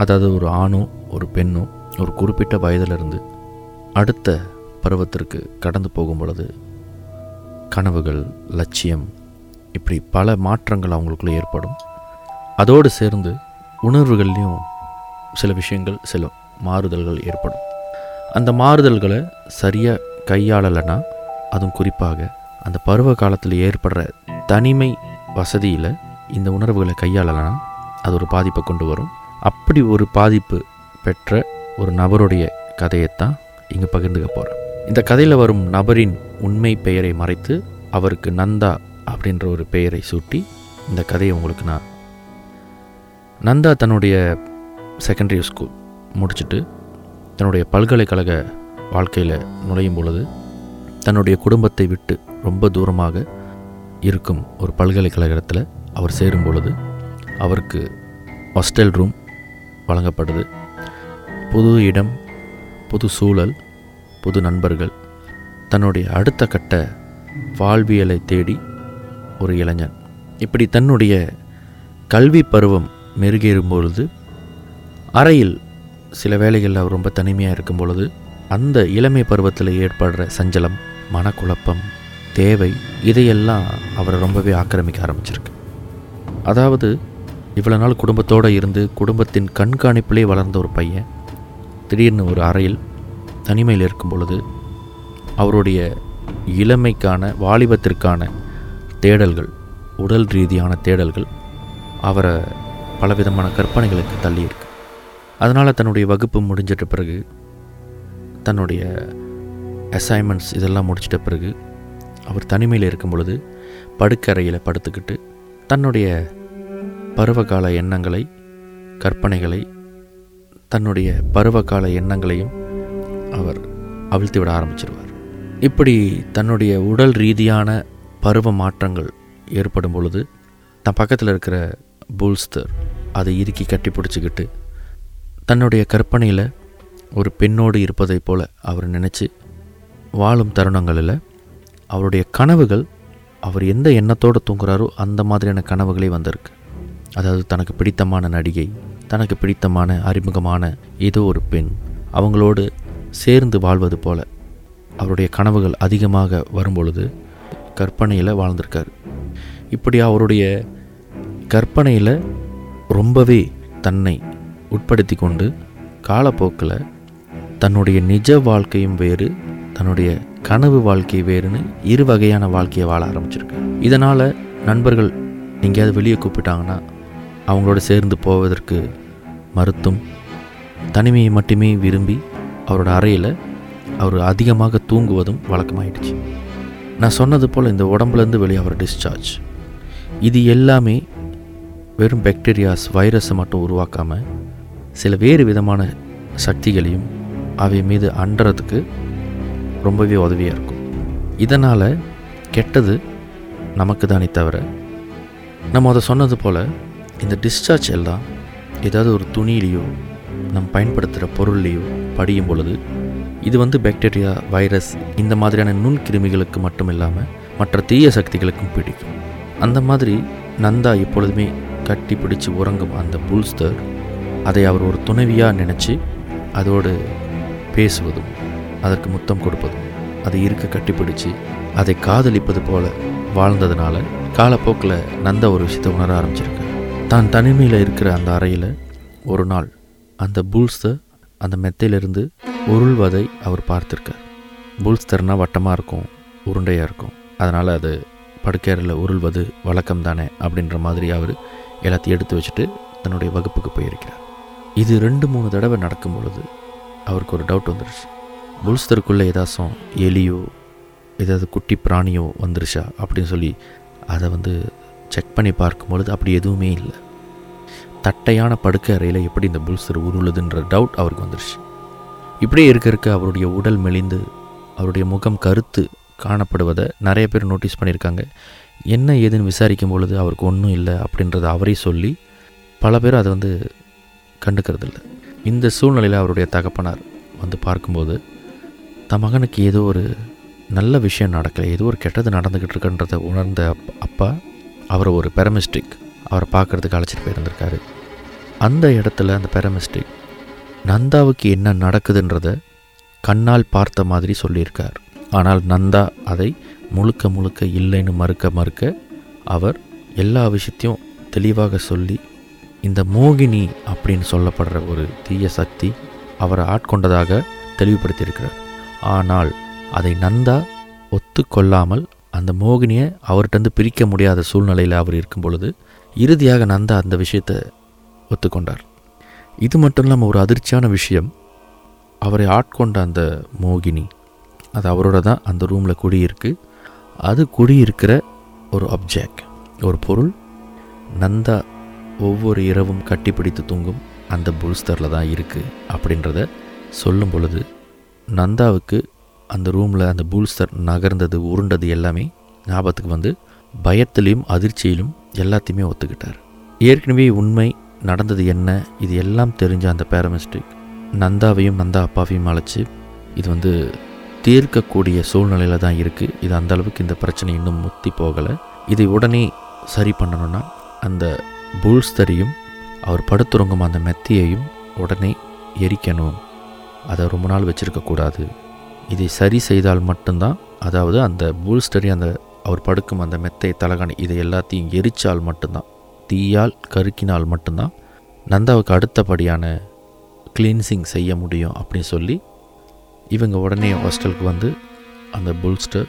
அதாவது ஒரு ஆணோ ஒரு பெண்ணும் ஒரு குறிப்பிட்ட வயதிலிருந்து அடுத்த பருவத்திற்கு கடந்து போகும் பொழுது கனவுகள் லட்சியம் இப்படி பல மாற்றங்கள் அவங்களுக்குள்ளே ஏற்படும். அதோடு சேர்ந்து உணர்வுகள்லேயும் சில விஷயங்கள் சில மாறுதல்கள் ஏற்படும். அந்த மாறுதல்களை சரியாக கையாளலைன்னா அதுவும் குறிப்பாக அந்த பருவ காலத்தில் ஏற்படுற தனிமை வசதியில் இந்த உணர்வுகளை கையாளலைன்னா அது ஒரு பாதிப்பை கொண்டு வரும். அப்படி ஒரு பாதிப்பு பெற்ற ஒரு நபருடைய கதையைத்தான் இங்கே பகிர்ந்துக்க போகிறேன் இந்த கதையில் வரும் நபரின் உண்மை பெயரை மறைத்து அவருக்கு நந்தா அப்படின்ற ஒரு பெயரை சூட்டி இந்த கதையை உங்களுக்கு நான் நந்தா தன்னுடைய செகண்டரி ஸ்கூல் முடிச்சுட்டு தன்னுடைய பல்கலைக்கழக வாழ்க்கையில் நுழையும் பொழுது தன்னுடைய குடும்பத்தை விட்டு ரொம்ப தூரமாக இருக்கும் ஒரு பல்கலைக்கழகத்தில் அவர் சேரும் பொழுது அவருக்கு ஹாஸ்டல் ரூம் வழங்கப்படுது. புது இடம் புது சூழல் புது நண்பர்கள். தன்னுடைய அடுத்த கட்ட வாழ்வியலை தேடி ஒரு இளைஞன். இப்படி தன்னுடைய கல்வி பருவம் மெருகேறும் பொழுது அறையில் சில வேளைகளில் அவர் ரொம்ப தனிமையாக இருக்கும் பொழுது அந்த இளமை பருவத்தில் ஏற்படுற சஞ்சலம் மனக்குழப்பம் தேவை இதையெல்லாம் அவரை ரொம்பவே ஆக்கிரமிக்க ஆரம்பிச்சிருக்கு. அதாவது இவ்வளோ நாள் குடும்பத்தோடு இருந்து குடும்பத்தின் கண்காணிப்பிலே வளர்ந்த ஒரு பையன் திடீர்னு ஒரு அறையில் தனிமையில் இருக்கும் பொழுது அவருடைய இளமைக்கான வாலிபத்திற்கான தேடல்கள் உடல் ரீதியான தேடல்கள் அவரை பலவிதமான கற்பனைகளுக்கு தள்ளியிருக்கு. அதனால் தன்னுடைய வகுப்பு முடிஞ்சிட்ட பிறகு தன்னுடைய அசைன்மெண்ட்ஸ் இதெல்லாம் முடிச்சிட்ட பிறகு அவர் தனிமையில் இருக்கும் பொழுது படுக்கறையில் படுத்துக்கிட்டு தன்னுடைய பருவகால எண்ணங்களை கற்பனைகளை தன்னுடைய பருவகால எண்ணங்களையும் அவர் அவிழ்த்து விட ஆரம்பிச்சிருவார். இப்படி தன்னுடைய உடல் ரீதியான பருவ மாற்றங்கள் ஏற்படும் பொழுது தன் பக்கத்தில் இருக்கிற பூல்ஸ்தர் அதை இறுக்கி கட்டி பிடிச்சிக்கிட்டு தன்னுடைய கற்பனையில் ஒரு பெண்ணோடு இருப்பதைப் போல அவர் நினச்சி வாழும் தருணங்களில் அவருடைய கனவுகள் அவர் எந்த எண்ணத்தோடு தூங்குறாரோ அந்த மாதிரியான கனவுகளே வந்திருக்கு. அதாவது தனக்கு பிடித்தமான நடிகை தனக்கு பிடித்தமான அறிமுகமான ஏதோ ஒரு பெண் அவங்களோடு சேர்ந்து வாழ்வது போல அவருடைய கனவுகள் அதிகமாக வரும்பொழுது கற்பனையில் வாழ்ந்திருக்கார். இப்படி அவருடைய கற்பனையில் ரொம்பவே தன்னை உட்படுத்தி கொண்டு காலப்போக்கில் தன்னுடைய நிஜ வாழ்க்கையும் வேறு தன்னுடைய கனவு வாழ்க்கை வேறுன்னு இரு வகையான வாழ்க்கையை வாழ ஆரம்பிச்சிருக்கு இதனால் நண்பர்கள் எங்கேயாவது வெளியே கூப்பிட்டாங்கன்னா அவங்களோட சேர்ந்து போவதற்கு மறுத்தும் தனிமையை மட்டுமே விரும்பி அவரோட அறையில் அவர் அதிகமாக தூங்குவதும் வழக்கமாயிடுச்சு. நான் சொன்னது போல் இந்த உடம்புலேருந்து வெளியே அவர் டிஸ்சார்ஜ் இது எல்லாமே வெறும் பாக்டீரியாஸ் வைரஸை மட்டும் உருவாக்காமல் சில வேறு விதமான சக்திகளையும் அவை மீது அன்றதுக்கு ரொம்பவே உதவியாக இருக்கும். இதனால் கெட்டது நமக்கு தானே தவிர நம்ம அதை சொன்னது போல் இந்த டிஸ்சார்ஜ் எல்லாம் ஏதாவது ஒரு துணியிலையோ நம் பயன்படுத்துகிற பொருள்லேயோ படியும் பொழுது இது வந்து பாக்டீரியா வைரஸ் இந்த மாதிரியான நுண்கிருமிகளுக்கு மட்டும் இல்லாமல் மற்ற தீய சக்திகளுக்கும் பிடிக்கும். அந்த மாதிரி நந்தா எப்பொழுதுமே கட்டி பிடிச்சி உறங்கும் அந்த புல்ஸ்தர் அதை அவர் ஒரு துணைவியாக நினச்சி அதோடு பேசுவதும் அதற்கு முத்தம் கொடுப்பதும் அதை இருக்க கட்டிப்பிடிச்சு அதை காதலிப்பது போல வாழ்ந்ததுனால காலப்போக்கில் நந்தா ஒரு விஷயத்தை உணர ஆரம்பிச்சிருக்கு. தான் தனிமையில் இருக்கிற அந்த அறையில் ஒரு நாள் அந்த புல்ஸ்தர் அந்த மெத்தையிலிருந்து உருள்வதை அவர் பார்த்துருக்கார். புல்ஸ்தர்னா வட்டமாக இருக்கும் உருண்டையாக இருக்கும். அதனால் அது படுக்கையறையில் உருள்வது வழக்கம் தானே அப்படின்ற மாதிரி அவர் எல்லாத்தையும் எடுத்து வச்சுட்டு தன்னுடைய வகுப்புக்கு போயிருக்கிறார். இது ரெண்டு மூணு தடவை நடக்கும் பொழுது அவருக்கு ஒரு டவுட் வந்துருச்சு. புல்ஸ்தருக்குள்ளே ஏதாச்சும் எலியோ ஏதாவது குட்டி பிராணியோ வந்துருச்சா அப்படின்னு சொல்லி அதை வந்து செக் பண்ணி பார்க்கும்பொழுது அப்படி எதுவுமே இல்லை. தட்டையான படுக்கை அறையில் எப்படி இந்த புல்சர் உருளுதுன்ற டவுட் அவருக்கு வந்துருச்சு. இப்படியே இருக்க இருக்க அவருடைய உடல் மெலிந்து அவருடைய முகம் கருத்து காணப்படுவதை நிறைய பேர் நோட்டீஸ் பண்ணியிருக்காங்க. என்ன ஏதுன்னு விசாரிக்கும் பொழுது அவருக்கு ஒன்றும் இல்லை அப்படின்றத அவரே சொல்லி பல பேர் அதை வந்து கண்டுக்கிறது இல்லை இந்த சூழ்நிலையில் அவருடைய தகப்பனார் வந்து பார்க்கும்போது தன் மகனுக்கு ஏதோ ஒரு நல்ல விஷயம் நடக்கலை ஏதோ ஒரு கெட்டது நடந்துக்கிட்டு இருக்குன்றதை உணர்ந்த அப்பா அவரை ஒரு பெரமிஸ்டிக் அவரை பார்க்குறதுக்கு அழைச்சிட்டு போயிருந்திருக்காரு. அந்த இடத்துல அந்த பெரமிஸ்டிக் நந்தாவுக்கு என்ன நடக்குதுன்றத கண்ணால் பார்த்த மாதிரி சொல்லியிருக்கார். ஆனால் நந்தா அதை முழுக்க முழுக்க இல்லைன்னு மறுக்க மறுக்க அவர் எல்லா விஷயத்தையும் தெளிவாக சொல்லி இந்த மோகினி அப்படின்னு சொல்லப்படுற ஒரு தீய சக்தி அவரை ஆட்கொண்டதாக தெளிவுபடுத்தியிருக்கிறார். ஆனால் அதை நந்தா ஒத்துக்கொள்ளாமல் அந்த மோகினியை அவர்கிட்டருந்து பிரிக்க முடியாத சூழ்நிலையில் அவர் இருக்கும் பொழுது இறுதியாக நந்தா அந்த விஷயத்தை ஒத்துக்கொண்டார். இது மட்டும் இல்லாமல் ஒரு அதிர்ச்சியான விஷயம் அவரை ஆட்கொண்ட அந்த மோகினி அது அவரோட தான் அந்த ரூமில் குடியிருக்கு. அது குடியிருக்கிற ஒரு அப்ஜெக்ட் ஒரு பொருள். நந்தா ஒவ்வொரு இரவும் கட்டிப்பிடித்து தூங்கும் அந்த புல்ஸ்தரில் தான் இருக்குது அப்படின்றத சொல்லும் பொழுது நந்தாவுக்கு அந்த ரூமில் அந்த பூல்ஸ்டர் நகர்ந்தது உருண்டது எல்லாமே ஞாபகத்துக்கு வந்து பயத்திலையும் அதிர்ச்சியிலும் எல்லாத்தையுமே ஒத்துக்கிட்டார். ஏற்கனவே உண்மை நடந்தது என்ன இது எல்லாம் தெரிஞ்ச அந்த பேரமிஸ்டிக் நந்தாவையும் நந்தா அப்பாவையும் அழைச்சி இது வந்து தீர்க்கக்கூடிய சூழ்நிலையில் தான் இருக்குது இது அந்த அளவுக்கு இந்த பிரச்சனை இன்னும் முத்தி போகலை. இதை உடனே சரி பண்ணணும்னா அந்த புல்ஸ்தரையும் அவர் படுத்துறங்கும் அந்த மெத்தியையும் உடனே எரிக்கணும். அதை ரொம்ப நாள் வச்சுருக்கக்கூடாது இதை சரி செய்தால் மட்டும்தான் அதாவது அந்த பூல்ஸ்டரி அந்த அவர் படுக்கும் அந்த மெத்தை தலகாணி இதை எல்லாத்தையும் எரிச்சால் மட்டும்தான் தீயால் கருக்கினால் மட்டும்தான் நந்தாவுக்கு அடுத்தபடியான கிளீன்சிங் செய்ய முடியும் அப்படின்னு சொல்லி இவங்க உடனே ஹாஸ்டலுக்கு வந்து அந்த புல்ஸ்டர்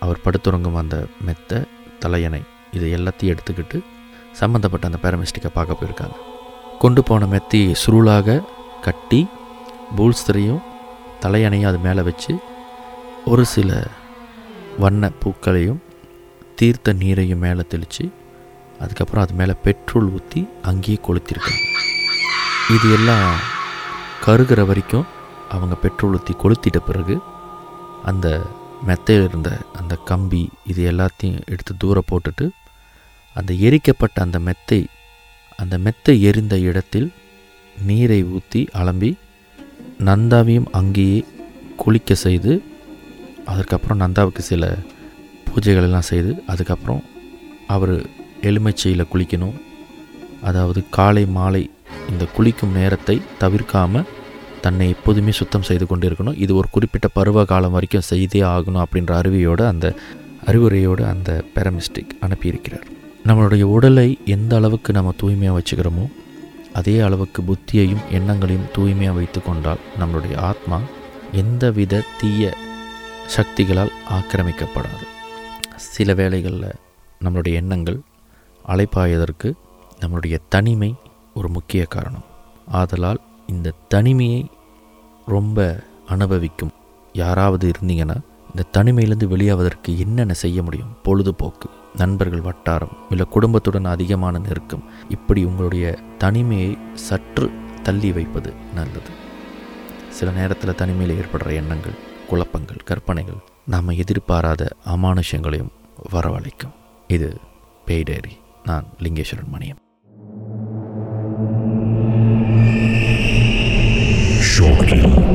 அவர் படுத்துறங்கும் அந்த மெத்தை தலையணை இதை எல்லாத்தையும் எடுத்துக்கிட்டு சம்மந்தப்பட்ட அந்த பேரமிஸ்டிக்கை பார்க்க போயிருக்காங்க. கொண்டு போன மெத்தி சுருளாக கட்டி பூல்ஸ்தரையும் தலையணையும் அது மேலே வச்சு ஒரு சில வண்ண பூக்களையும் தீர்த்த நீரையும் மேலே தெளித்து அதுக்கப்புறம் அது மேலே பெட்ரோல் ஊற்றி அங்கேயே கொளுத்திருக்காங்க இது எல்லாம் கருகிற வரைக்கும் அவங்க பெட்ரோல் ஊற்றி கொளுத்திட்ட பிறகு அந்த மெத்தையில் இருந்த அந்த கம்பி இது எல்லாத்தையும் எடுத்து தூர போட்டுட்டு அந்த எரிக்கப்பட்ட அந்த மெத்தை அந்த மெத்தை எரிந்த இடத்தில் நீரை ஊற்றி அலம்பி நந்தாவையும் அங்கேயே குளிக்க செய்து அதற்கப்புறம் நந்தாவுக்கு சில பூஜைகள் எல்லாம் செய்து அதுக்கப்புறம் அவர் எலுமிச்சையில் குளிக்கணும். அதாவது காலை மாலை இந்த குளிக்கும் நேரத்தை தவிர்க்காமல் தன்னை எப்போதுமே சுத்தம் செய்து கொண்டு இருக்கணும் இது ஒரு குறிப்பிட்ட பருவ காலம் வரைக்கும் செய்தே ஆகணும் அப்படின்ற அறிவையோடு அந்த அறிவுரையோடு அந்த பேரமிஸ்டிக் அனுப்பியிருக்கிறார். நம்மளுடைய உடலை எந்த அளவுக்கு நம்ம தூய்மையாக வச்சுக்கிறோமோ அதே அளவுக்கு புத்தியையும் எண்ணங்களையும் தூய்மையாக வைத்து கொண்டால் நம்மளுடைய ஆத்மா எந்தவித தீய சக்திகளால் ஆக்கிரமிக்கப்படாது. சில வேளைகளில் நம்மளுடைய எண்ணங்கள் அலைப்பாயதற்கு நம்மளுடைய தனிமை ஒரு முக்கிய காரணம். ஆதலால் இந்த தனிமையை ரொம்ப அனுபவிக்கும் யாராவது இருந்தீங்கன்னா இந்த தனிமையிலேருந்து வெளியாவதற்கு என்னென்ன செய்ய முடியும்? பொழுதுபோக்கு. நண்பர்கள் வட்டாரம் இல்லை குடும்பத்துடன் அதிகமான நெருக்கம் இப்படி உங்களுடைய தனிமையை சற்று தள்ளி வைப்பது நல்லது. சில நேரத்தில் தனிமையில் ஏற்படுற எண்ணங்கள் குழப்பங்கள் கற்பனைகள் நாம் எதிர்பாராத அமானுஷங்களையும் வரவழைக்கும். இது பேய்டேரி நான் லிங்கேஸ்வரன் மணியம் Shortly.